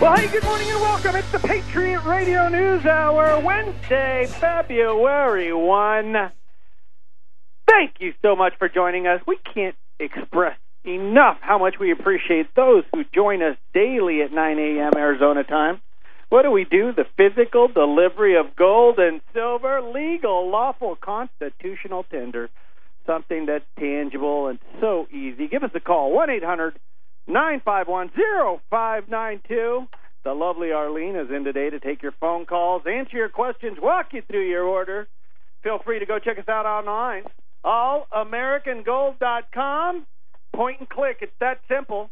Well, hey, good morning and welcome. It's the Patriot Radio News Hour, Wednesday, February 1. Thank you so much for joining us. We can't express enough how much we appreciate those who join us daily at 9 a.m. Arizona time. What do we do? The physical delivery of gold and silver, legal, lawful, constitutional tender. Something that's tangible and so easy. Give us a call, 1 800 951 0592. The lovely Arlene is in today to take your phone calls, answer your questions, walk you through your order. Feel free to go check us out online. AllAmericanGold.com. Point and click. It's that simple.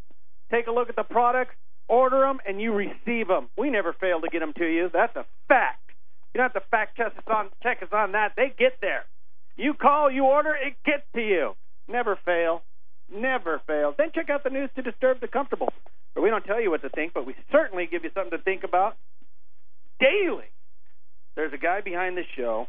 Take a look at the products, order them, and you receive them. We never fail to get them to you. That's a fact. You don't have to fact check us on, check us on that. They get there. You call, you order, it gets to you. Never fail. Never fail. Then check out the news to disturb the comfortable. Where we don't tell you what to think, but we certainly give you something to think about daily. There's a guy behind the show.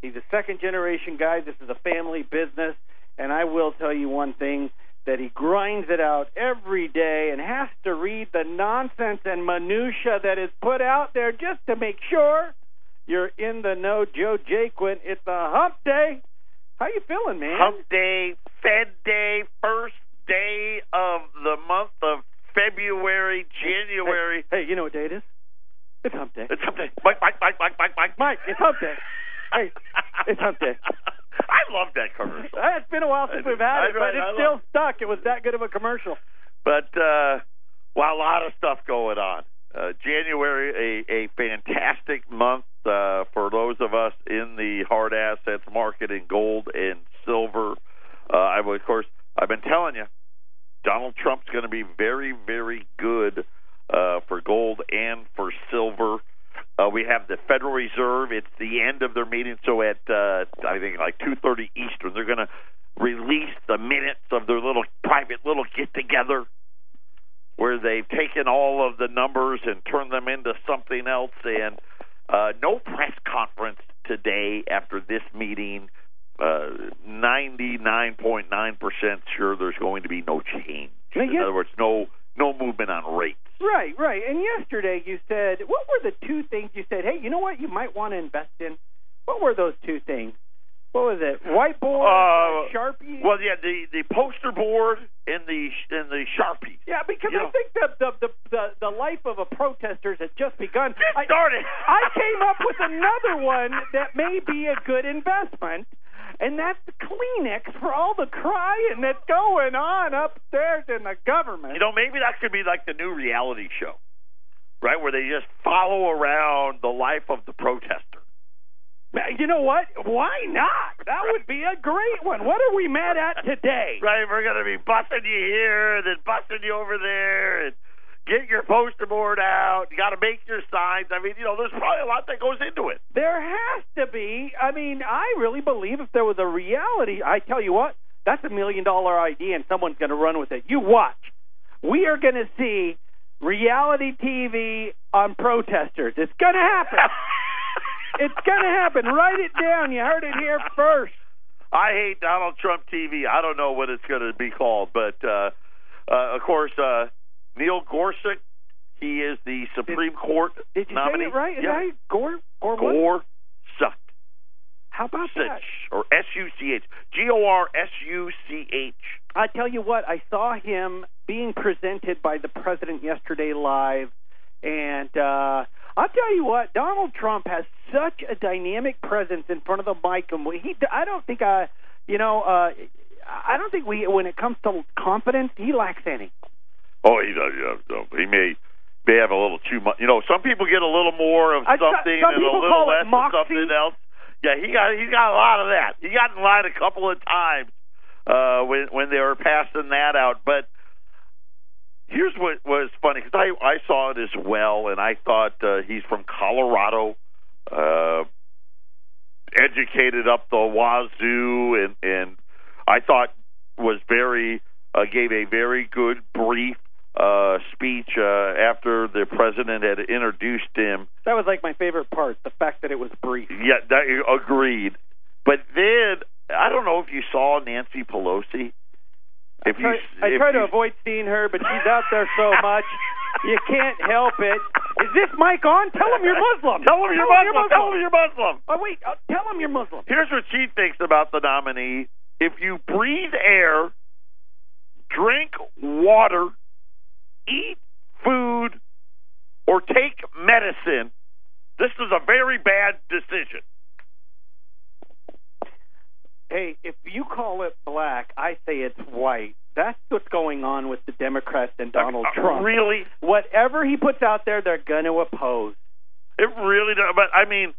He's a second generation guy. This is a family business. And I will tell you one thing that he grinds it out every day and has to read the nonsense and minutia that is put out there just to make sure you're in the know. Joe Jaquin, it's a hump day. How you feeling, man? Hump day, Fed day, first day of the month of February, January. Hey, hey, you know what day it is? It's hump day. It's hump day. Mike, Mike, Mike, Mike, Mike, Mike. Mike, it's hump day. Hey, it's hump day. I love that commercial. Uh, It's been a while since we've had it, but it's still stuck. It was that good of a commercial. But uh, well, a lot of stuff going on. Uh, January, a, a fantastic month uh, for those of us in the hard assets market in gold and silver. Uh, I of course, I've been telling you, Donald Trump's going to be very, very good uh, for gold and for silver. Uh, we have the Federal Reserve. It's the end of their meeting, so at uh, I think like two thirty Eastern, they're going to release the minutes of their little private little get together where they've taken all of the numbers and turned them into something else. And uh, no press conference today after this meeting. Uh, 99.9% sure there's going to be no change. Now, In other words, no no movement on rates. Right, right. And yesterday you said, what were the two things you said? Hey, you know what? You might want to invest in. What were those two things? What was it? Whiteboard, Uh, Sharpie. Well, yeah, the the poster board and the and the sharpies. yeah, because you I know. think the, the the the the life of a protester has just begun. Just I, started. I came up with another one that may be a good investment, and that's the Kleenex for all the crying that's going on upstairs in the government. You know, maybe that could be like the new reality show, right? Where they just follow around the life of the protester. You know what? Why not? That would be a great one. What are we mad at today? Right, we're going to be busting you here and then busting you over there and get your poster board out. You got to make your signs. I mean, you know, there's probably a lot that goes into it. There has to be. I mean, I really believe if there was a reality, I tell you what, that's a million dollar idea and someone's going to run with it. You watch. We are going to see reality TV on protesters. It's going to happen. it's going to happen. Write it down. You heard it here first. I hate Donald Trump TV. I don't know what it's going to be called, but uh, uh, of course, uh, Neil Gorsuch. He is the Supreme Court Did you nominee. say it right? Is Yeah. that Gore? Gore what? Gorsuch. How about that? or S U C H. G O R S U C H. I tell you what, I saw him being presented by the president yesterday live, and uh, I'll tell you what, Donald Trump has such a dynamic presence in front of the mic, and he, I don't think, I, you know, uh, I don't think we, when it comes to confidence, he lacks any. Oh, he does. Yeah, he may may have a little too much. You know, some people get a little more of something some and a little less of something else. Yeah, he got he got a lot of that. He got in line a couple of times uh, when when they were passing that out. But here's what was funny because I I saw it as well, and I thought uh, he's from Colorado, uh, educated up the wazoo, and and I thought was very uh, gave a very good brief uh, speech uh, after the president had introduced him. That was like my favorite part, the fact that it was brief. Yeah, that, agreed. But then I don't know if you saw Nancy Pelosi. If I try, you, I try to avoid seeing her, but she's out there so much. You can't help it. Is this mic on? Tell him you're Muslim. Tell him you're Muslim. Tell him you're Muslim. Oh wait, uh, tell him you're Muslim. Here's what she thinks about the nominee. If you breathe air, drink water, eat food, or take medicine, this is a very bad decision. Hey, if you call it black, I say it's white. That's what's going on with the Democrats and Donald Uh, Trump. Really? Whatever he puts out there, they're going to oppose. It really does. But I mean,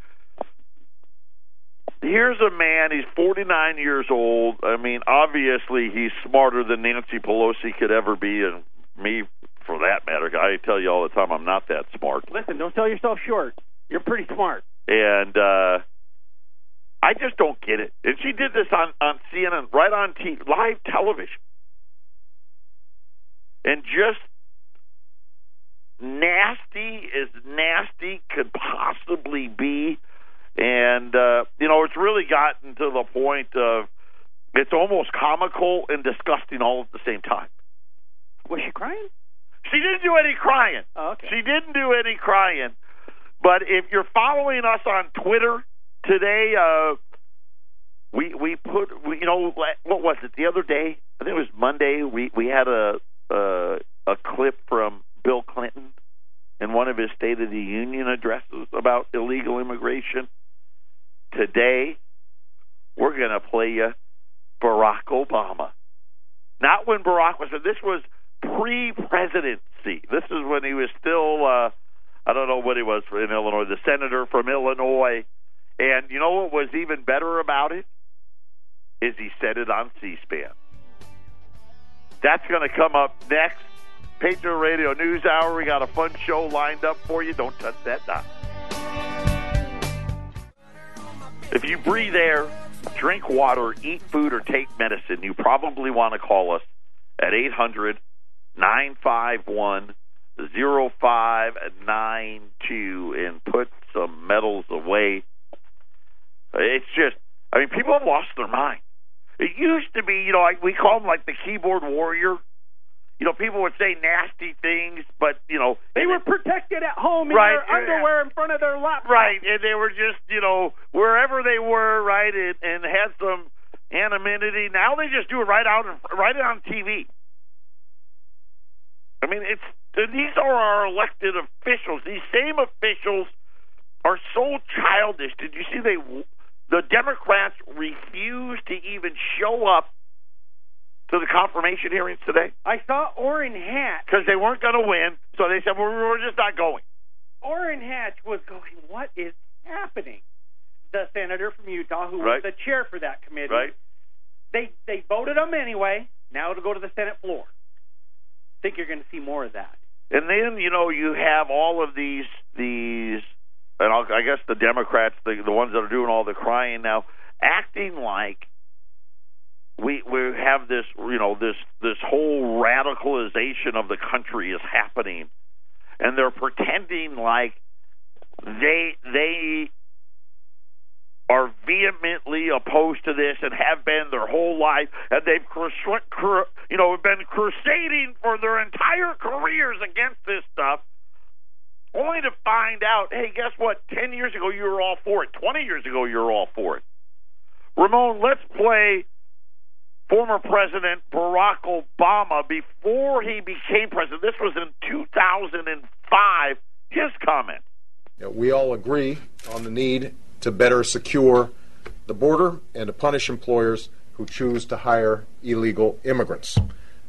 here's a man. He's 49 years old. I mean, obviously he's smarter than Nancy Pelosi could ever be, and me for that matter. I tell you all the time, I'm not that smart. Listen, don't sell yourself short. You're pretty smart. And uh I just don't get it. And she did this on on CNN, right on TV, live television, and just nasty as nasty could possibly be. And uh, you know, it's really gotten to the point of it's almost comical and disgusting all at the same time. Was she crying? She didn't do any crying. Oh, okay. She didn't do any crying. But if you're following us on Twitter today, uh, we we put we, you know what was it the other day? I think it was Monday. We we had a a, a clip from Bill Clinton in one of his State of the Union addresses about illegal immigration. Today, we're going to play you Barack Obama. Not when Barack was. This was pre-presidency. This is when he was still. Uh, I don't know what he was in Illinois. The senator from Illinois. And you know what was even better about it? Is he said it on C-SPAN. That's going to come up next. Patriot Radio News Hour. We got a fun show lined up for you. Don't touch that dot. If you breathe air, drink water, eat food, or take medicine, you probably want to call us at 800 951 0592 and put some medals away. It's just, I mean, people have lost their mind. It used to be, you know, like we call them like the keyboard warrior. You know, people would say nasty things, but you know They were protected at home in Right, their underwear in front of their laptop. right, and they were just you know wherever they were, right, and, and had some anonymity. Now they just do it right out, right on TV. I mean, it's these are our elected officials. These same officials are so childish. Did you see they? The Democrats refused to even show up to the confirmation hearings today I saw Orrin Hatch. because they weren't going to win. So they said, well, "We're just not going." Orrin Hatch was going, "What is happening?" The senator from Utah, who Right. was the chair for that committee, Right? they they voted him anyway. Now it'll go to the Senate floor. Think you're going to see more of that. And then you know you have all of these these, and I'll, I guess the Democrats, the the ones that are doing all the crying now, acting like we we have this you know this this whole radicalization of the country is happening, and they're pretending like they they are vehemently opposed to this and have been their whole life, and they've you know been crusading for their entire careers against this stuff, only to find out, hey, guess what? Ten years ago you were all for it. Twenty years ago you were all for it. Ramon, let's play former President Barack Obama before he became president. This was in 2005. His comment. We all agree on the need to better secure the border and to punish employers who choose to hire illegal immigrants.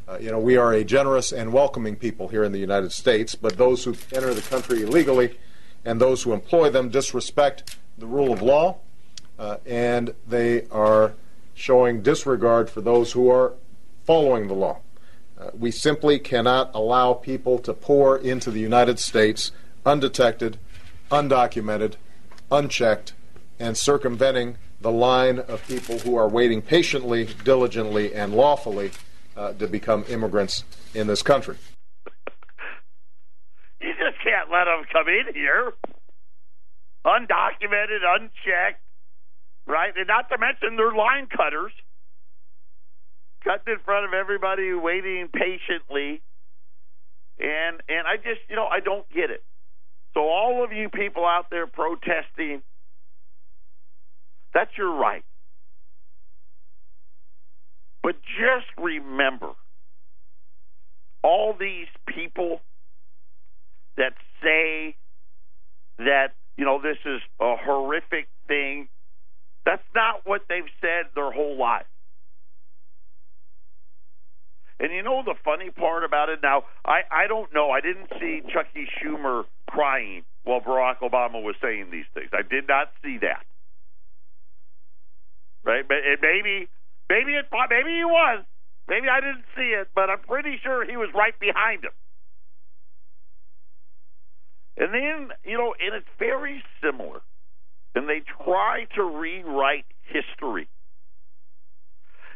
Uh, you know, we are a generous and welcoming people here in the United States, but those who enter the country illegally and those who employ them disrespect the rule of law, uh, and they are showing disregard for those who are following the law. Uh, we simply cannot allow people to pour into the United States undetected, undocumented, unchecked, and circumventing the line of people who are waiting patiently, diligently, and lawfully uh, to become immigrants in this country. You just can't let them come in here. Undocumented, unchecked, right? And not to mention they're line cutters. Cutting in front of everybody waiting patiently. and and I just you know I don't get it. So all of you people out there protesting, that's your right. But just remember, all these people that say that you know this is a horrific thing, that's not what they've said their whole life. And you know the funny part about it now, I I don't know. I didn't see Chucky Schumer crying while Barack Obama was saying these things. I did not see that. Right? It maybe maybe it maybe he was. Maybe I didn't see it, but I'm pretty sure he was right behind him. And then, you know, and it's very similar. And they try to rewrite history.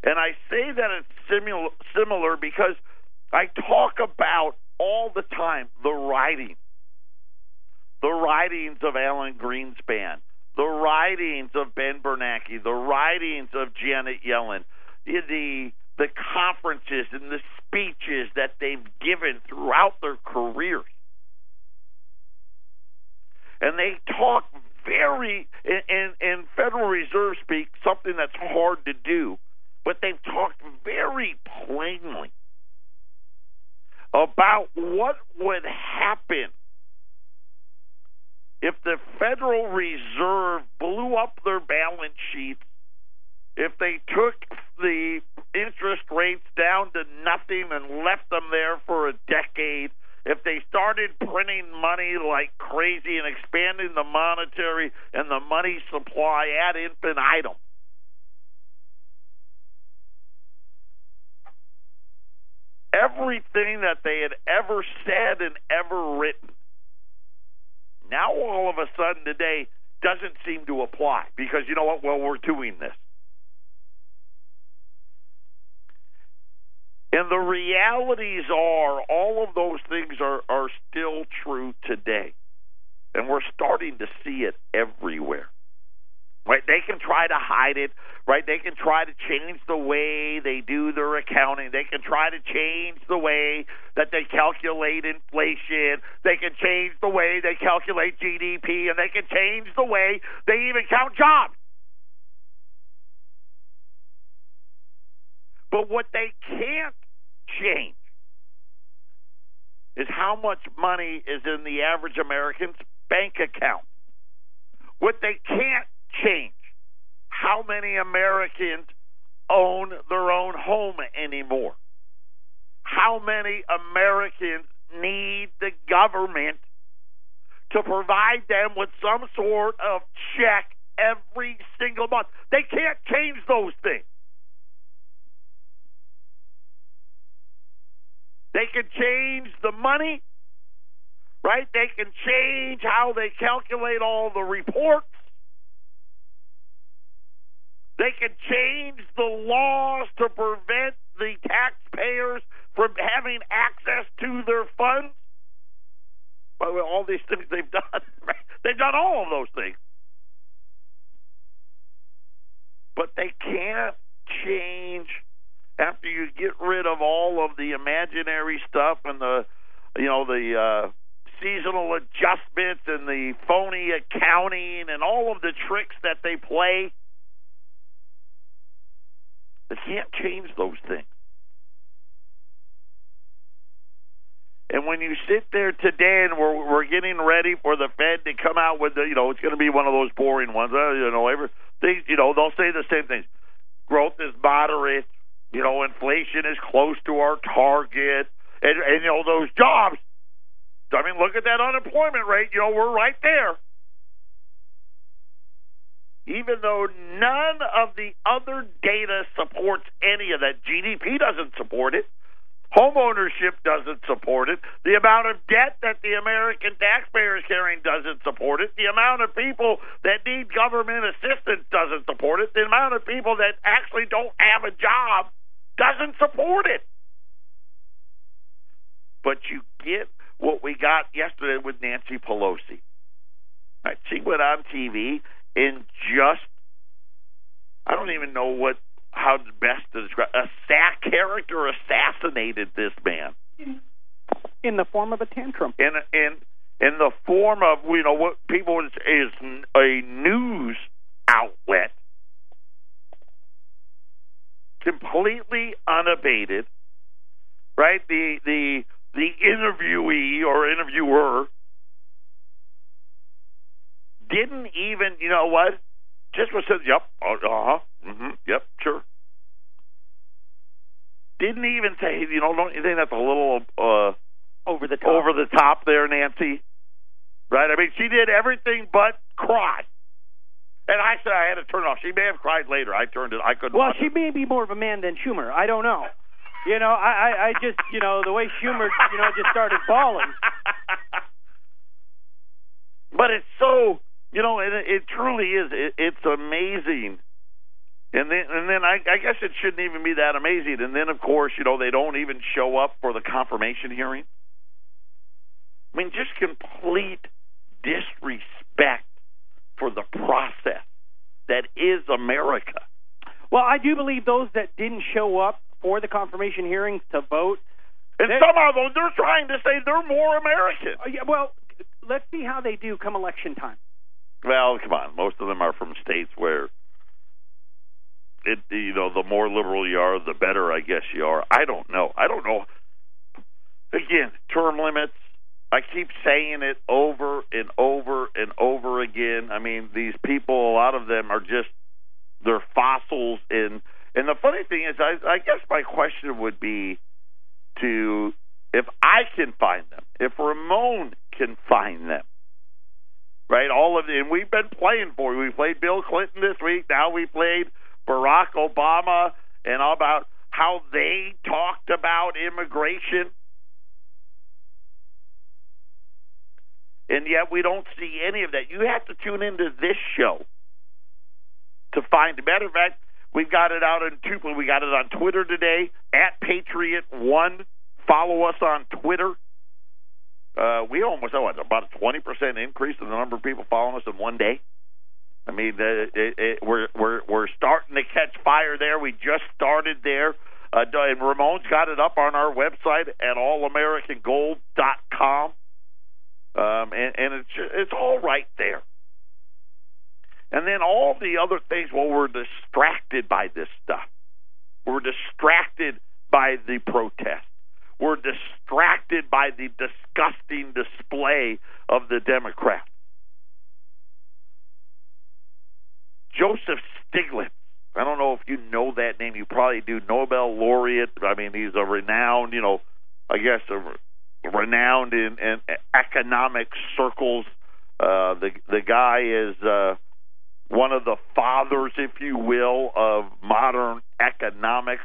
And I say that it's similar, similar because I talk about all the time the writing, the writings of Alan Greenspan, the writings of Ben Bernanke, the writings of Janet Yellen, the the conferences and the speeches that they've given throughout their careers. And they talk very in, in Federal Reserve speak something that's hard to do but they've talked very plainly about what would happen if the Federal Reserve blew up their balance sheets, if they took the interest rates down to nothing and left them there for a decade, if they started printing money like crazy and expanding the monetary and the money supply ad infinitum everything that they had ever said and ever written. Now, all of a sudden today, doesn't seem to apply because you know what? Well, we're doing this. And the realities are, all of those things are, are still true today. And we're starting to see it everywhere. Right? They can try to hide it. Right? They can try to change the way they do their accounting. They can try to change the way that they calculate inflation. They can change the way they calculate GDP, and they can change the way they even count jobs. But what they can't change is how much money is in the average American's bank account. What they can't change. How many Americans own their own home anymore? How many Americans need the government to provide them with some sort of check every single month? They can't change those things. They can change the money, right? They can change how they calculate all the reports. They can change the laws to prevent the taxpayers from having access to their funds. By the way, all these things they've done, they've done all of those things. But they can't change after you get rid of all of the imaginary stuff and the, you know, the uh, seasonal adjustments and the phony accounting and all of the tricks that they play they can't change those things. And when you sit there today and we're we're getting ready for the Fed to come out with the, you know, it's going to be one of those boring ones. Uh, you know, every things, you know, they'll say the same things. Growth is moderate. You know, inflation is close to our target, and and you know those jobs. I mean, look at that unemployment rate. You know, we're right there even though none of the other data supports any of that. GDP doesn't support it. Homeownership doesn't support it. The amount of debt that the American taxpayer is carrying doesn't support it. The amount of people that need government assistance doesn't support it. The amount of people that actually don't have a job doesn't support it. But you get what we got yesterday with Nancy Pelosi. Right? She went on TV in just I don't even know what how best to describe a sack character assassinated this man. in the form of a tantrum. in in in the form of you know what people is, is a news outlet, completely unabated, right? The the the interviewee or interviewer didn't even you know what just was said yep uh huh mm-hmm, yep sure didn't even say you know don't you think that's a little uh Over the top. over the top there, Nancy. Right? I mean, she did everything but cry. And I said I had to turn it off. She may have cried later. I turned it. I couldn't. Well, she it. may be more of a man than Schumer. I don't know. You know, I, I, I just, you know, the way Schumer, you know, just started falling. but it's so, you know, it, it truly is. It, it's amazing. And then, and then I, I guess it shouldn't even be that amazing. And then, of course, you know, they don't even show up for the confirmation hearing. I mean, just complete disrespect for the process that is America. Well, I do believe those that didn't show up for the confirmation hearings to vote. And somehow though, they're trying to say they're more American. Uh, yeah, well, let's see how they do come election time. Well, come on. Most of them are from states where it you know, the more liberal you are, the better I guess you are. I don't know. I don't know. Again, term limits. I keep saying it over and over and over again. I mean, these people, a lot of them are just they're fossils in and the funny thing is I I guess my question would be to if I can find them, if Ramon can find them, right? All of and we've been playing for. We played Bill Clinton this week. Now we played Barack Obama, and all about how they talked about immigration, and yet we don't see any of that. You have to tune into this show to find. Matter of fact, we've got it out in two. We got it on Twitter today at Patriot One. Follow us on Twitter. Uh, we almost oh, about a twenty percent increase in the number of people following us in one day. I mean, uh, it, it, we're we're we're starting to catch fire there. We just started there, uh, and Ramon's got it up on our website at allamericangold.com, um, and, and it's it's all right there. And then all the other things. Well, we're distracted by this stuff. We're distracted by the protest. We're distracted by the disgusting display of the Democrats. Joseph Stiglitz. I don't know if you know that name. You probably do. Nobel laureate. I mean, he's a renowned, you know, I guess a renowned in, in economic circles. Uh, the the guy is uh, one of the fathers, if you will, of modern economics.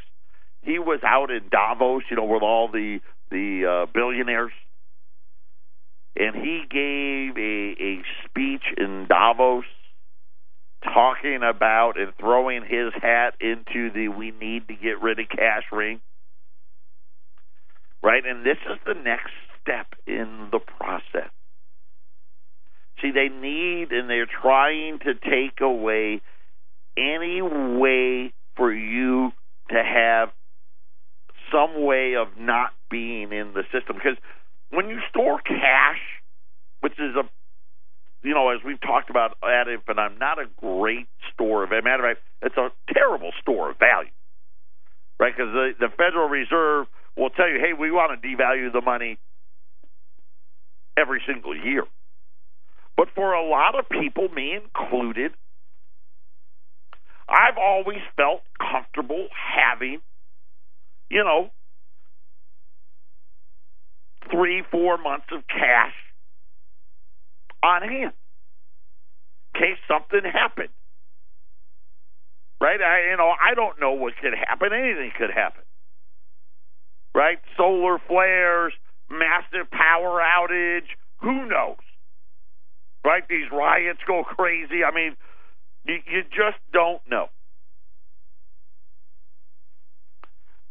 He was out in Davos, you know, with all the the uh, billionaires, and he gave a, a speech in Davos talking about and throwing his hat into the we need to get rid of cash ring. Right? And this is the next step in the process. See, they need and they're trying to take away any way for you to have some way of not being in the system. Because when you store cash, which is a you know, as we've talked about ad infinitum, not a great store of matter of fact, it's a terrible store of value, right? Because the, the Federal Reserve will tell you, hey, we want to devalue the money every single year. But for a lot of people, me included, I've always felt comfortable having, you know, three, four months of cash on hand in case something happened. Right? I, you know, I don't know what could happen. Anything could happen. Right? Solar flares, massive power outage. Who knows? Right? These riots go crazy. I mean, you, you just don't know.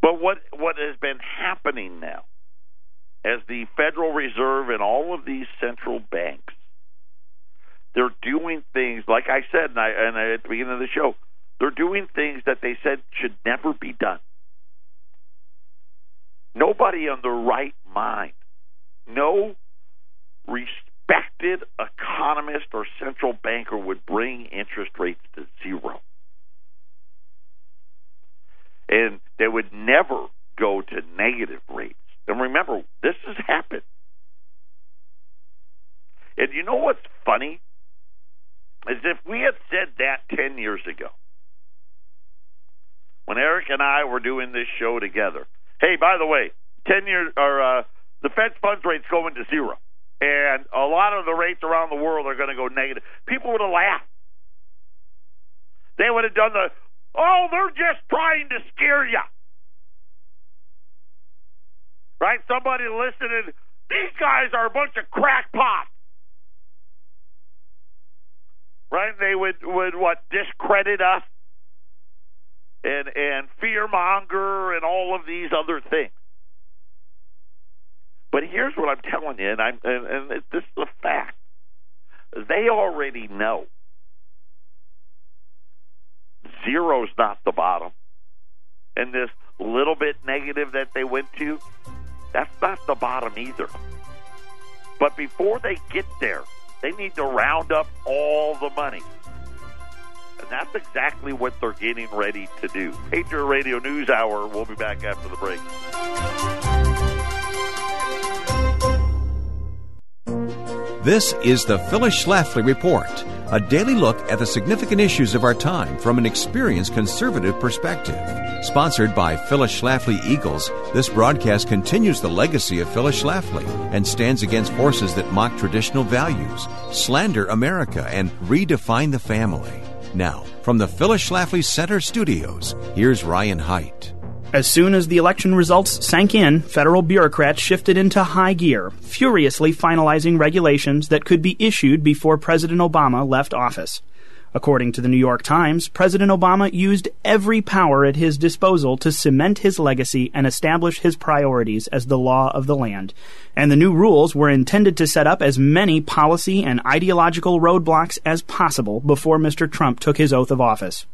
But what what has been happening now, as the Federal Reserve and all of these central banks they're doing things like I said, and, I, and I, at the beginning of the show, they're doing things that they said should never be done. Nobody in their right mind no respected economist or central banker would bring interest rates to zero. And they would never go to negative rates. And remember, this has happened. And you know what's funny? Is if we had said that 10 years ago, when Eric and I were doing this show together, hey, by the way, 10 years, or uh, the Fed funds rate's going to zero. And a lot of the rates around the world are going to go negative. People would have laughed. They would have done the, oh, they're just trying to scare you. Right? Somebody listening, these guys are a bunch of crackpots right? They would would what discredit us and and fear monger and all of these other things. But here's what I'm telling you, and I'm and, and this is a fact. They already know zero's not the bottom, and this little bit negative that they went to, that's not the bottom either. But before they get there, they need to round up all the money. And that's exactly what they're getting ready to do. Patriot Radio News Hour. We'll be back after the break. This is the Phyllis Schlafly Report, a daily look at the significant issues of our time from an experienced conservative perspective. Sponsored by Phyllis Schlafly Eagles, this broadcast continues the legacy of Phyllis Schlafly and stands against forces that mock traditional values, slander America, and redefine the family. Now, from the Phyllis Schlafly Center studios, here's Ryan Haidt. As soon as the election results sank in, federal bureaucrats shifted into high gear, furiously finalizing regulations that could be issued before President Obama left office. According to the New York Times, President Obama used every power at his disposal to cement his legacy and establish his priorities as the law of the land. And the new rules were intended to set up as many policy and ideological roadblocks as possible before Mr. Trump took his oath of office.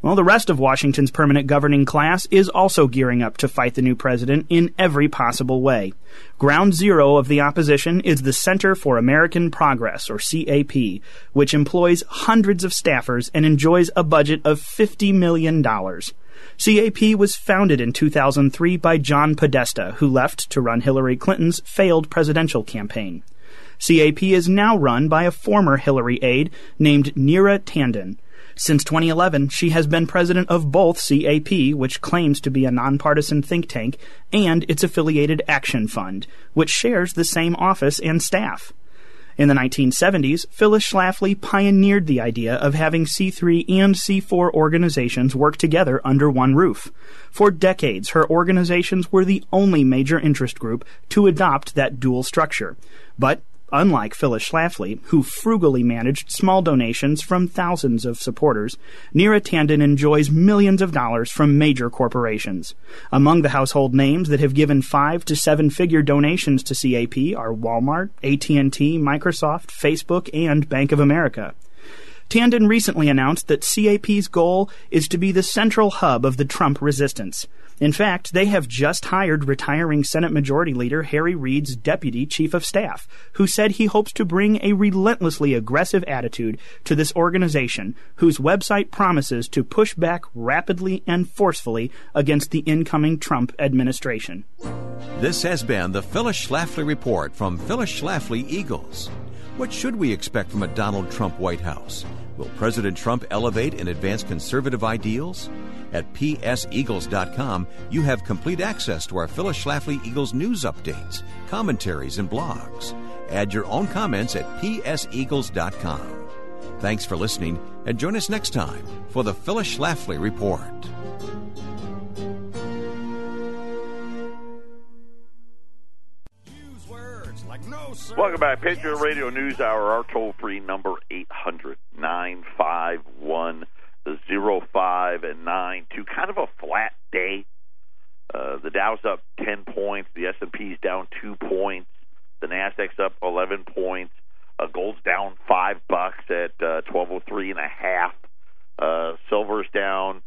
Well, the rest of Washington's permanent governing class is also gearing up to fight the new president in every possible way. Ground zero of the opposition is the Center for American Progress, or CAP, which employs hundreds of staffers and enjoys a budget of $50 million. CAP was founded in 2003 by John Podesta, who left to run Hillary Clinton's failed presidential campaign. CAP is now run by a former Hillary aide named Neera Tanden. Since 2011, she has been president of both CAP, which claims to be a nonpartisan think tank, and its affiliated Action Fund, which shares the same office and staff. In the 1970s, Phyllis Schlafly pioneered the idea of having C3 and C4 organizations work together under one roof. For decades, her organizations were the only major interest group to adopt that dual structure. But Unlike Phyllis Schlafly, who frugally managed small donations from thousands of supporters, Neera Tanden enjoys millions of dollars from major corporations. Among the household names that have given five to seven figure donations to CAP are Walmart, AT&T, Microsoft, Facebook, and Bank of America. Tanden recently announced that CAP's goal is to be the central hub of the Trump resistance. In fact, they have just hired retiring Senate Majority Leader Harry Reid's deputy chief of staff, who said he hopes to bring a relentlessly aggressive attitude to this organization, whose website promises to push back rapidly and forcefully against the incoming Trump administration. This has been the Phyllis Schlafly Report from Phyllis Schlafly Eagles. What should we expect from a Donald Trump White House? Will President Trump elevate and advance conservative ideals? At pseagles.com, you have complete access to our Phyllis Schlafly Eagles news updates, commentaries, and blogs. Add your own comments at pseagles.com. Thanks for listening, and join us next time for the Phyllis Schlafly Report. Welcome back. Patriot Radio News Hour. Our toll free number 800 951 05 and 9 to kind of a flat day. Uh, the Dow's up 10 points. The S&P's down 2 points. The Nasdaq's up 11 points. Uh, gold's down 5 bucks at uh, 1203 and a half. Uh, silver's down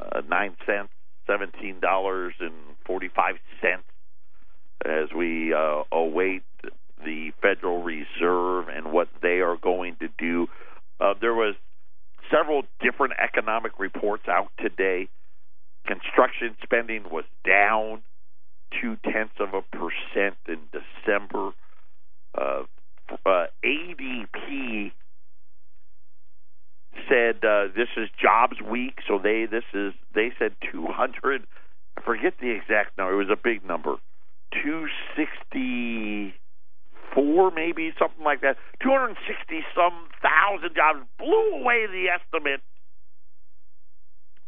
uh, 9 cents, $17.45 as we uh, await the Federal Reserve and what they are going to do. Uh, there was several different economic reports out today. Construction spending was down two tenths of a percent in December. Uh, uh, ADP said uh, this is jobs week, so they this is they said 200. I forget the exact number. It was a big number, 264 maybe something like that. 260 some thousand jobs blew away the estimate.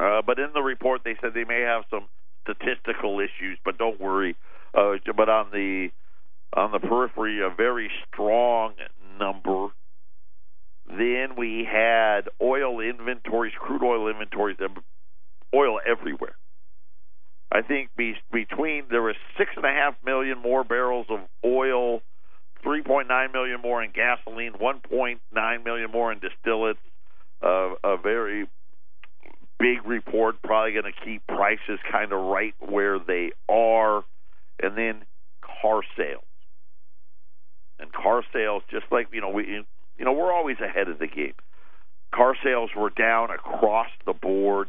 Uh, but in the report, they said they may have some statistical issues, but don't worry. Uh, but on the on the periphery, a very strong number. Then we had oil inventories, crude oil inventories, oil everywhere. I think be, between there was six and a half million more barrels of oil, 3.9 million more in gasoline, 1.9 million more in distillates. Uh, a very big report, probably going to keep prices kind of right where they are. And then car sales. And car sales, just like you know, we you know we're always ahead of the game. Car sales were down across the board.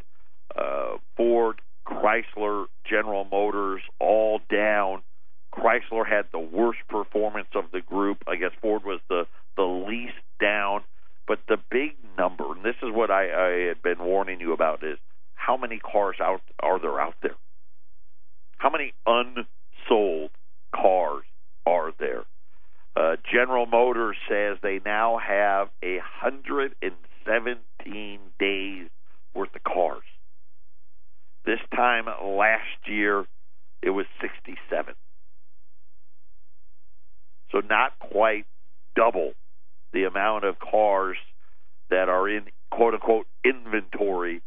Uh, Ford, Chrysler, General Motors, all down. Chrysler had the worst performance of the group. I guess Ford was the the least down. But the big number, and this is what I, I had been warning you about, is how many cars out are there out there? How many unsold cars are there? Uh, General Motors says they now have a hundred and seventeen days worth of cars. This time last year, it was sixty-seven. So not quite double the amount of cars that are in quote unquote inventory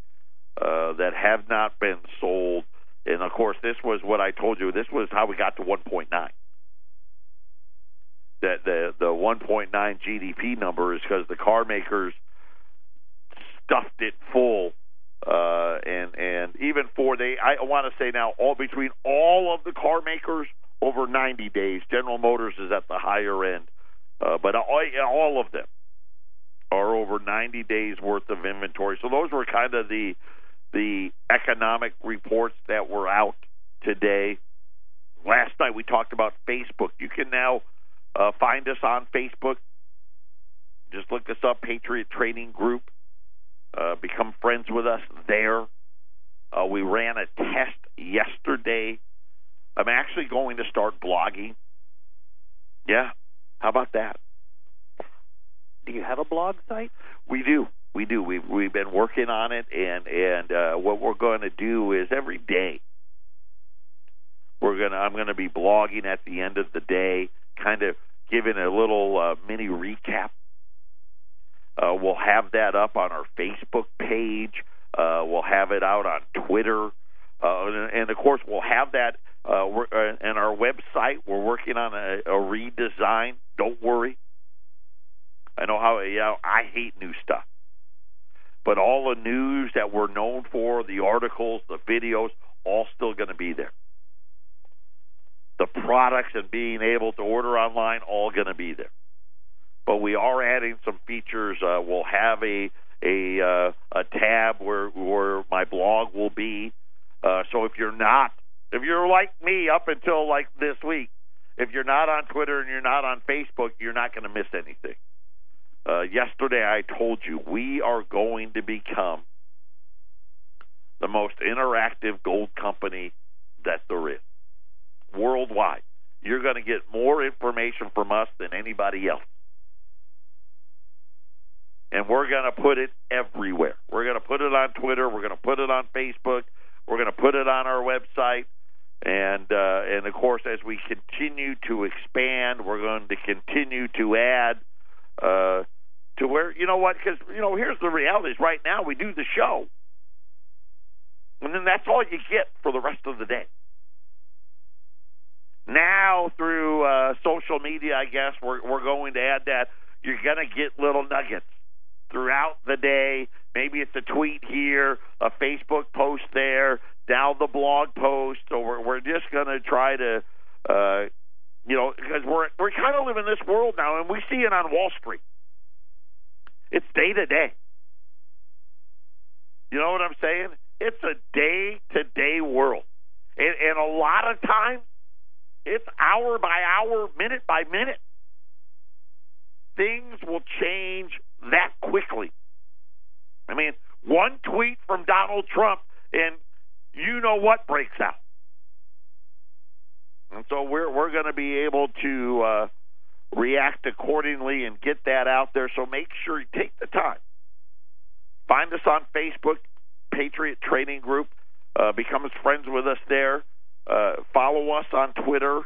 uh, that have not been sold. And of course, this was what I told you. This was how we got to 1.9. That the the 1.9 GDP number is because the car makers stuffed it full, uh, and and even for they, I want to say now, all between all of the car makers over 90 days, General Motors is at the higher end uh, but all, all of them are over 90 days worth of inventory. So those were kind of the the economic reports that were out today. Last night we talked about Facebook. You can now uh, find us on Facebook. Just look us up, Patriot Trading Group. Uh, become friends with us there. Uh, we ran a test yesterday. I'm actually going to start blogging. Yeah, how about that? Do you have a blog site? We do. We do. We've we've been working on it, and and uh, what we're going to do is every day we're gonna I'm going to be blogging at the end of the day, kind of giving a little uh, mini recap. Uh, we'll have that up on our Facebook page. Uh, we'll have it out on Twitter, uh, and, and of course we'll have that uh, uh, and our website. We're working on a, a redesign. Don't worry. I know how you know, I hate new stuff, but all the news that we're known for, the articles, the videos, all still going to be there. The products and being able to order online, all going to be there. But we are adding some features. Uh, we'll have a a uh, a tab where where my blog will be. Uh, so if you're not if you're like me up until like this week, if you're not on Twitter and you're not on Facebook, you're not going to miss anything. Uh, yesterday, I told you we are going to become the most interactive gold company that there is worldwide. You're going to get more information from us than anybody else. And we're going to put it everywhere. We're going to put it on Twitter. We're going to put it on Facebook. We're going to put it on our website. And uh, and of course, as we continue to expand, we're going to continue to add uh, to where you know what? Because you know, here's the reality: is right now we do the show, and then that's all you get for the rest of the day. Now through uh, social media, I guess we're we're going to add that you're going to get little nuggets throughout the day. Maybe it's a tweet here, a Facebook post there, down the blog post. So we're, we're just going to try to Uh, you know, because we're we're kind of living this world now, and we see it on Wall Street. It's day to day. You know what I'm saying? It's a day to day world, and, and a lot of times it's hour by hour, minute by minute. Things will change that quickly. I mean, one tweet from Donald Trump, and you know what breaks out. And so we're we're going to be able to uh, react accordingly and get that out there. So make sure you take the time. Find us on Facebook, Patriot Trading Group. Uh, become friends with us there. Uh, follow us on Twitter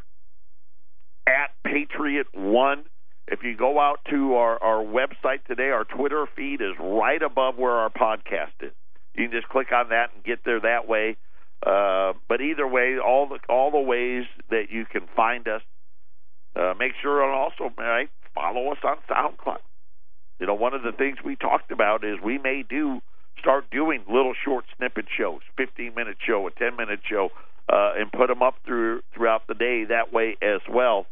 at Patriot One. If you go out to our, our website today, our Twitter feed is right above where our podcast is. You can just click on that and get there that way. Uh, but either way, all the all the ways that you can find us, uh, make sure and also right, follow us on SoundCloud. You know, one of the things we talked about is we may do start doing little short snippet shows, 15 minute show, a 10 minute show, uh, and put them up through throughout the day that way as well.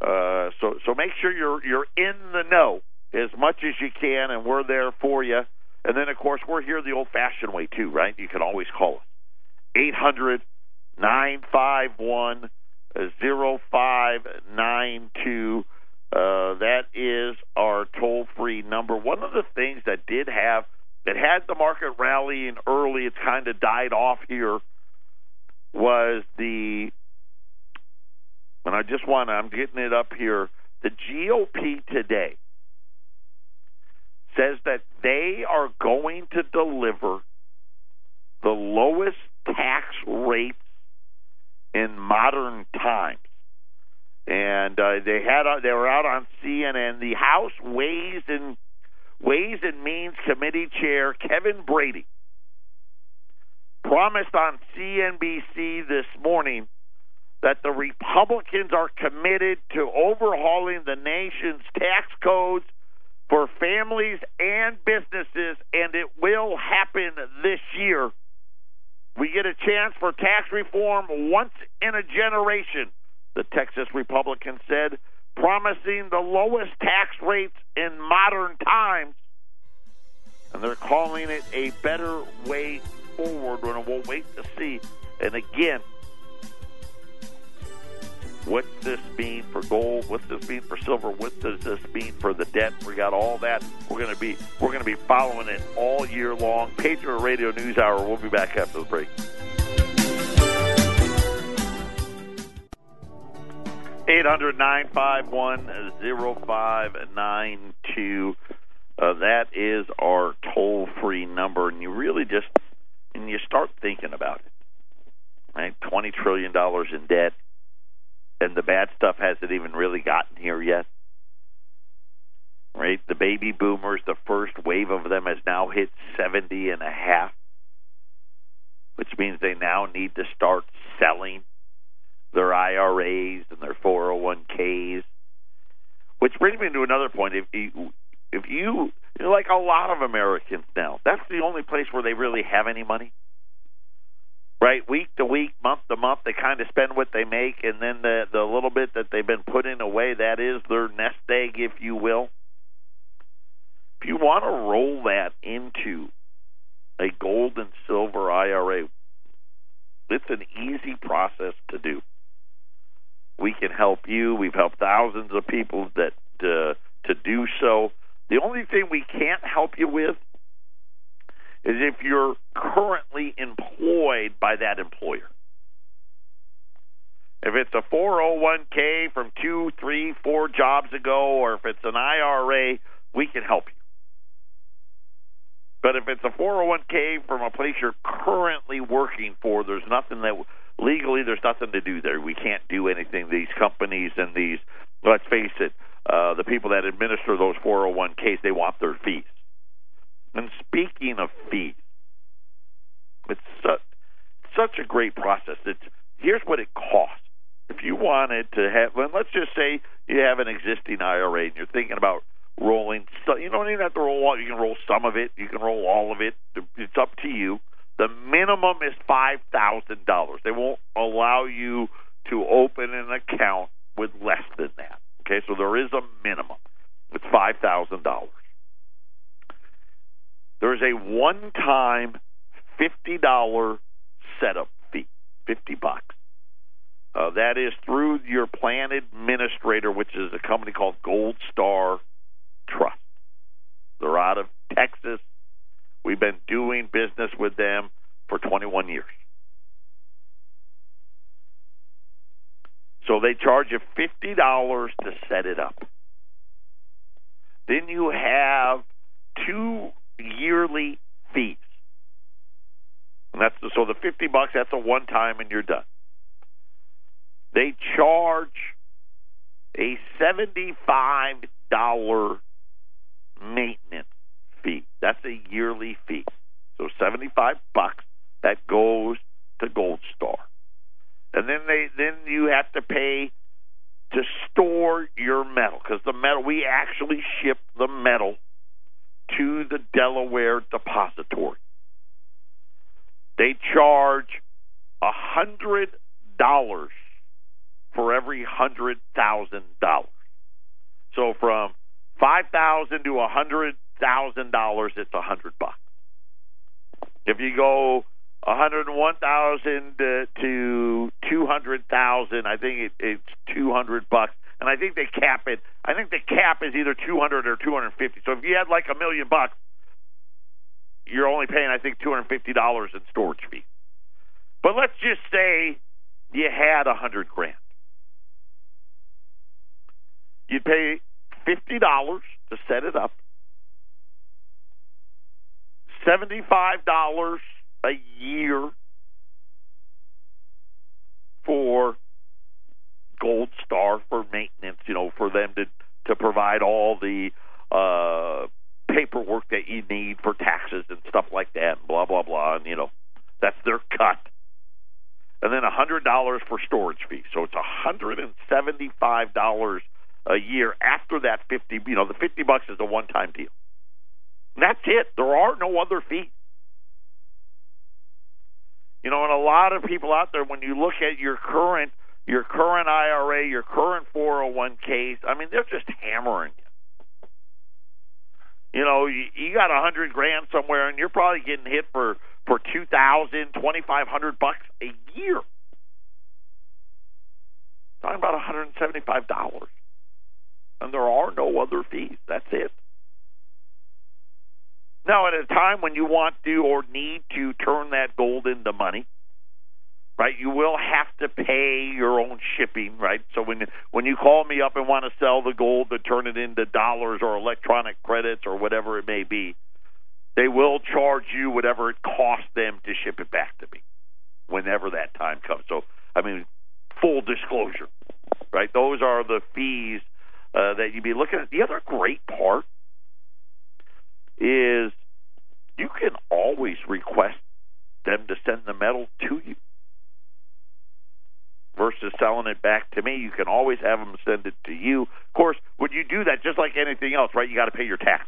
Uh, so so make sure you're you're in the know as much as you can, and we're there for you. And then of course we're here the old fashioned way too, right? You can always call us eight hundred nine five one zero five nine two. Uh, that is our toll free number. One of the things that did have that had the market rallying early, it's kind of died off here, was the and I just want to, I'm getting it up here. The GOP today says that they are going to deliver the lowest tax rates in modern times. And uh, they had uh, they were out on CNN. The House Ways and Ways and Means Committee Chair Kevin Brady promised on CNBC this morning that the Republicans are committed to overhauling the nation's tax codes for families and businesses, and it will happen this year. We get a chance for tax reform once in a generation, the Texas Republican said, promising the lowest tax rates in modern times. And they're calling it a better way forward, and we'll wait to see. And again, What's this mean for gold? What's this mean for silver? What does this mean for the debt? We got all that. We're going to be we're to be following it all year long. Patriot Radio News Hour. We'll be back after the break. Eight hundred nine five one zero five nine two. Uh, that is our toll free number, and you really just and you start thinking about it. Right, twenty trillion dollars in debt and the bad stuff hasn't even really gotten here yet. Right? The baby boomers, the first wave of them has now hit 70 and a half, which means they now need to start selling their IRAs and their 401ks. Which brings me to another point. If you, if you, like a lot of Americans now, that's the only place where they really have any money right? Week to week, month to month, they kind of spend what they make, and then the the little bit that they've been putting away, that is their nest egg, if you will. If you want to roll that into a gold and silver IRA, it's an easy process to do. We can help you. We've helped thousands of people that uh, to do so. The only thing we can't help you with is if you're currently employed by that employer. If it's a 401k from two, three, four jobs ago, or if it's an IRA, we can help you. But if it's a 401k from a place you're currently working for, there's nothing that legally there's nothing to do there. We can't do anything. These companies and these, let's face it, uh, the people that administer those 401ks, they want their fees. And speaking of fees, it's such, such a great process. It's here's what it costs. If you wanted to have, let's just say you have an existing IRA and you're thinking about rolling. So you don't even have to roll all. You can roll some of it. You can roll all of it. It's up to you. The minimum is five thousand dollars. They won't allow you to open an account with less than that. Okay, so there is a minimum. It's five thousand dollars. There's a one-time fifty dollar setup fee, fifty bucks. Uh, that is through your plan administrator, which is a company called Gold Star Trust. They're out of Texas. We've been doing business with them for 21 years. So they charge you $50 to set it up. Then you have two yearly fees. And that's so the 50 bucks that's a one time and you're done. They charge a $75 maintenance fee. That's a yearly fee. So 75 bucks that goes to Gold Star. And then they then you have to pay to store your metal because the metal we actually ship the metal to the Delaware depository. They charge a hundred dollars for every hundred thousand dollars. So from five thousand to a hundred thousand dollars, it's a hundred bucks. If you go a hundred and one thousand to two hundred thousand, I think it, it's two hundred bucks. And I think they cap it. I think the cap is either two hundred or two hundred fifty. So if you had like a million bucks, you're only paying I think two hundred fifty dollars in storage fee. But let's just say you had a hundred grand. You'd pay fifty dollars to set it up, seventy five dollars a year for Gold Star for maintenance, you know, for them to to provide all the uh paperwork that you need for taxes and stuff like that and blah blah blah and you know that's their cut. And then a hundred dollars for storage fee so it's a hundred and seventy five dollars a year after that 50 you know the 50 bucks is a one time deal. And that's it. There are no other fees. You know and a lot of people out there when you look at your current your current IRA your current 401ks I mean they're just hammering you. You know you, you got a hundred grand somewhere and you're probably getting hit for for two thousand twenty five hundred bucks a year. Talking about one hundred and there are no other fees. That's it. Now, at a time when you want to or need to turn that gold into money, right? You will have to pay your own shipping, right? So when when you call me up and want to sell the gold to turn it into dollars or electronic credits or whatever it may be, they will charge you whatever it costs them to ship it back to me whenever that time comes. So, I mean, full disclosure, right? Those are the fees uh, that you'd be looking at. The other great part is you can always request them to send the metal to you versus selling it back to me. You can always have them send it to you. Of course, when you do that, just like anything else, right? You got to pay your tax,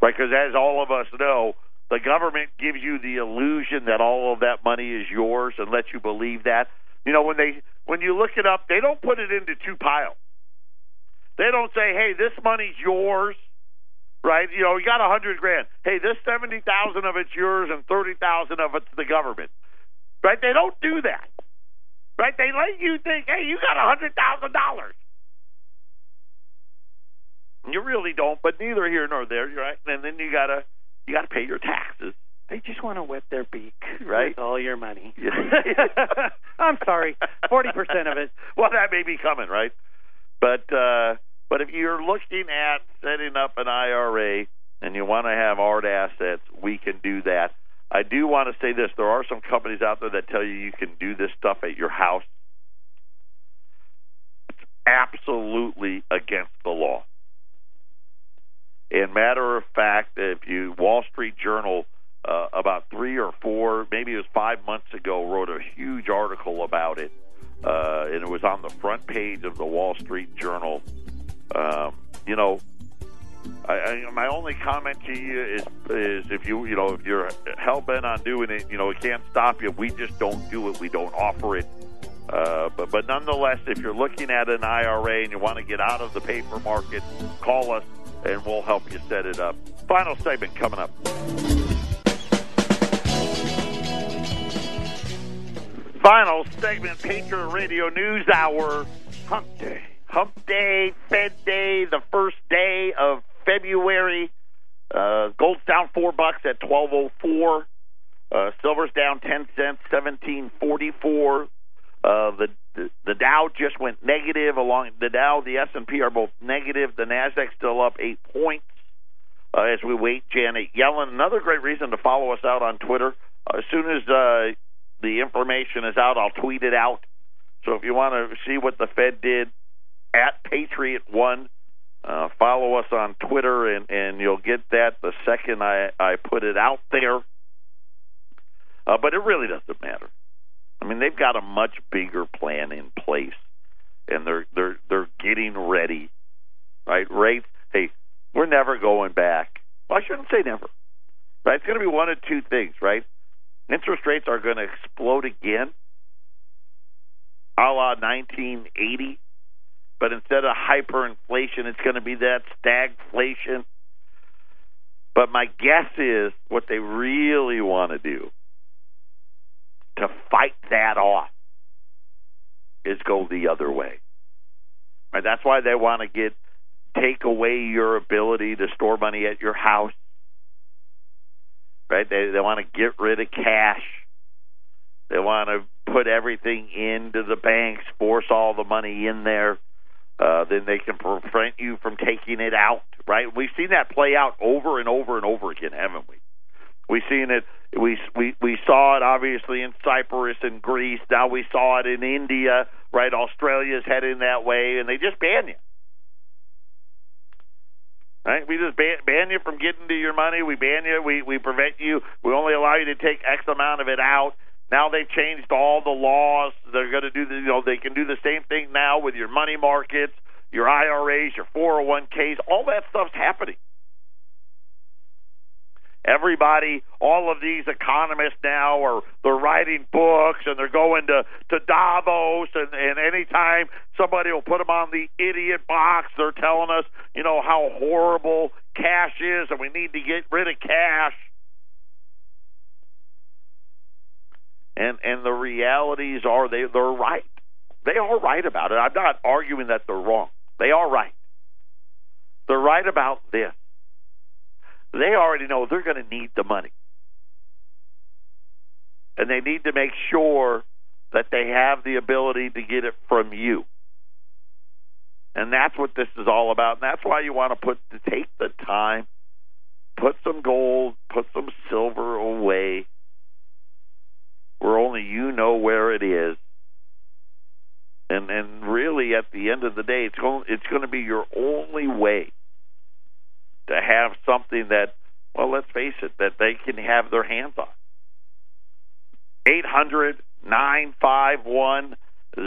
right? Because as all of us know, the government gives you the illusion that all of that money is yours and lets you believe that. You know, when they when you look it up, they don't put it into two piles. They don't say, "Hey, this money's yours." Right? You know, you got a hundred grand. Hey, this seventy thousand of it's yours and thirty thousand of it's the government. Right? They don't do that. Right? They let you think, hey, you got a hundred thousand dollars. You really don't, but neither here nor there, right? And then you gotta you gotta pay your taxes. They just want to wet their beak, right? With all your money. I'm sorry, forty percent of it. Well, that may be coming, right? But uh, but if you're looking at setting up an IRA and you want to have art assets, we can do that. I do want to say this: there are some companies out there that tell you you can do this stuff at your house. It's absolutely against the law. And matter of fact, if you Wall Street Journal uh, about three or four, maybe it was five months ago, wrote a huge article about it, uh, and it was on the front page of the Wall Street Journal. Um, you know, I, I, my only comment to you is is if you you know if you're hell bent on doing it, you know it can't stop you. We just don't do it. We don't offer it. Uh, but, but nonetheless, if you're looking at an IRA and you want to get out of the paper market, call us and we'll help you set it up. Final segment coming up. Final segment, Patriot Radio News Hour, Hump Day. Hump Day, Fed Day, the first day of February. Uh, gold's down four bucks at twelve oh four. Uh, silver's down ten cents, seventeen forty four. Uh, the, the the Dow just went negative. Along the Dow, the S and P are both negative. The Nasdaq still up eight points. Uh, as we wait, Janet Yellen. Another great reason to follow us out on Twitter. Uh, as soon as uh, the information is out, I'll tweet it out. So if you want to see what the Fed did at Patriot One, uh, follow us on Twitter, and, and you'll get that the second I, I put it out there. Uh, but it really doesn't matter. I mean, they've got a much bigger plan in place, and they're they're they're getting ready. Right? Rates. Hey, we're never going back. Well, I shouldn't say never. Right? It's going to be one of two things. Right? Interest rates are going to explode again, a la 1980. But instead of hyperinflation, it's going to be that stagflation. But my guess is what they really want to do to fight that off is go the other way. Right? That's why they want to get take away your ability to store money at your house. Right? They they want to get rid of cash. They want to put everything into the banks, force all the money in there. Uh, then they can prevent you from taking it out. Right? We've seen that play out over and over and over again, haven't we? We've seen it. We we we saw it obviously in Cyprus and Greece. Now we saw it in India. Right? Australia's heading that way, and they just ban you. Right? We just ban, ban you from getting to your money. We ban you. We we prevent you. We only allow you to take X amount of it out. Now they've changed all the laws. They're going to do the, you know they can do the same thing now with your money markets, your IRAs, your 401ks. All that stuff's happening. Everybody, all of these economists now are they're writing books and they're going to to Davos and and anytime somebody will put them on the idiot box, they're telling us you know how horrible cash is and we need to get rid of cash. And and the realities are they they're right. They are right about it. I'm not arguing that they're wrong. They are right. They're right about this they already know they're going to need the money. And they need to make sure that they have the ability to get it from you. And that's what this is all about. And that's why you want to put to take the time, put some gold, put some silver away where only you know where it is. And and really at the end of the day it's going it's going to be your only way to have something that, well, let's face it, that they can have their hands on. Eight hundred nine five one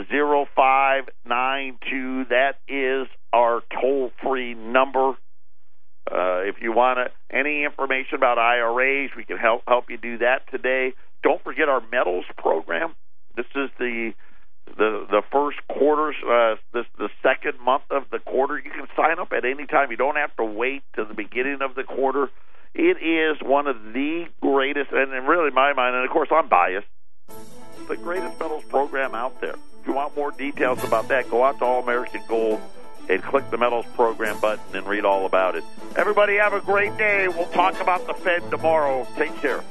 zero five nine two. That is our toll free number. Uh, if you want any information about IRAs, we can help help you do that today. Don't forget our metals program. This is the the the first quarter, uh, the second month of the quarter. You can sign up at any time. You don't have to wait to the beginning of the quarter. It is one of the greatest, and really, in my mind, and of course, I'm biased. The greatest metals program out there. If you want more details about that, go out to All American Gold and click the metals program button and read all about it. Everybody, have a great day. We'll talk about the Fed tomorrow. Take care.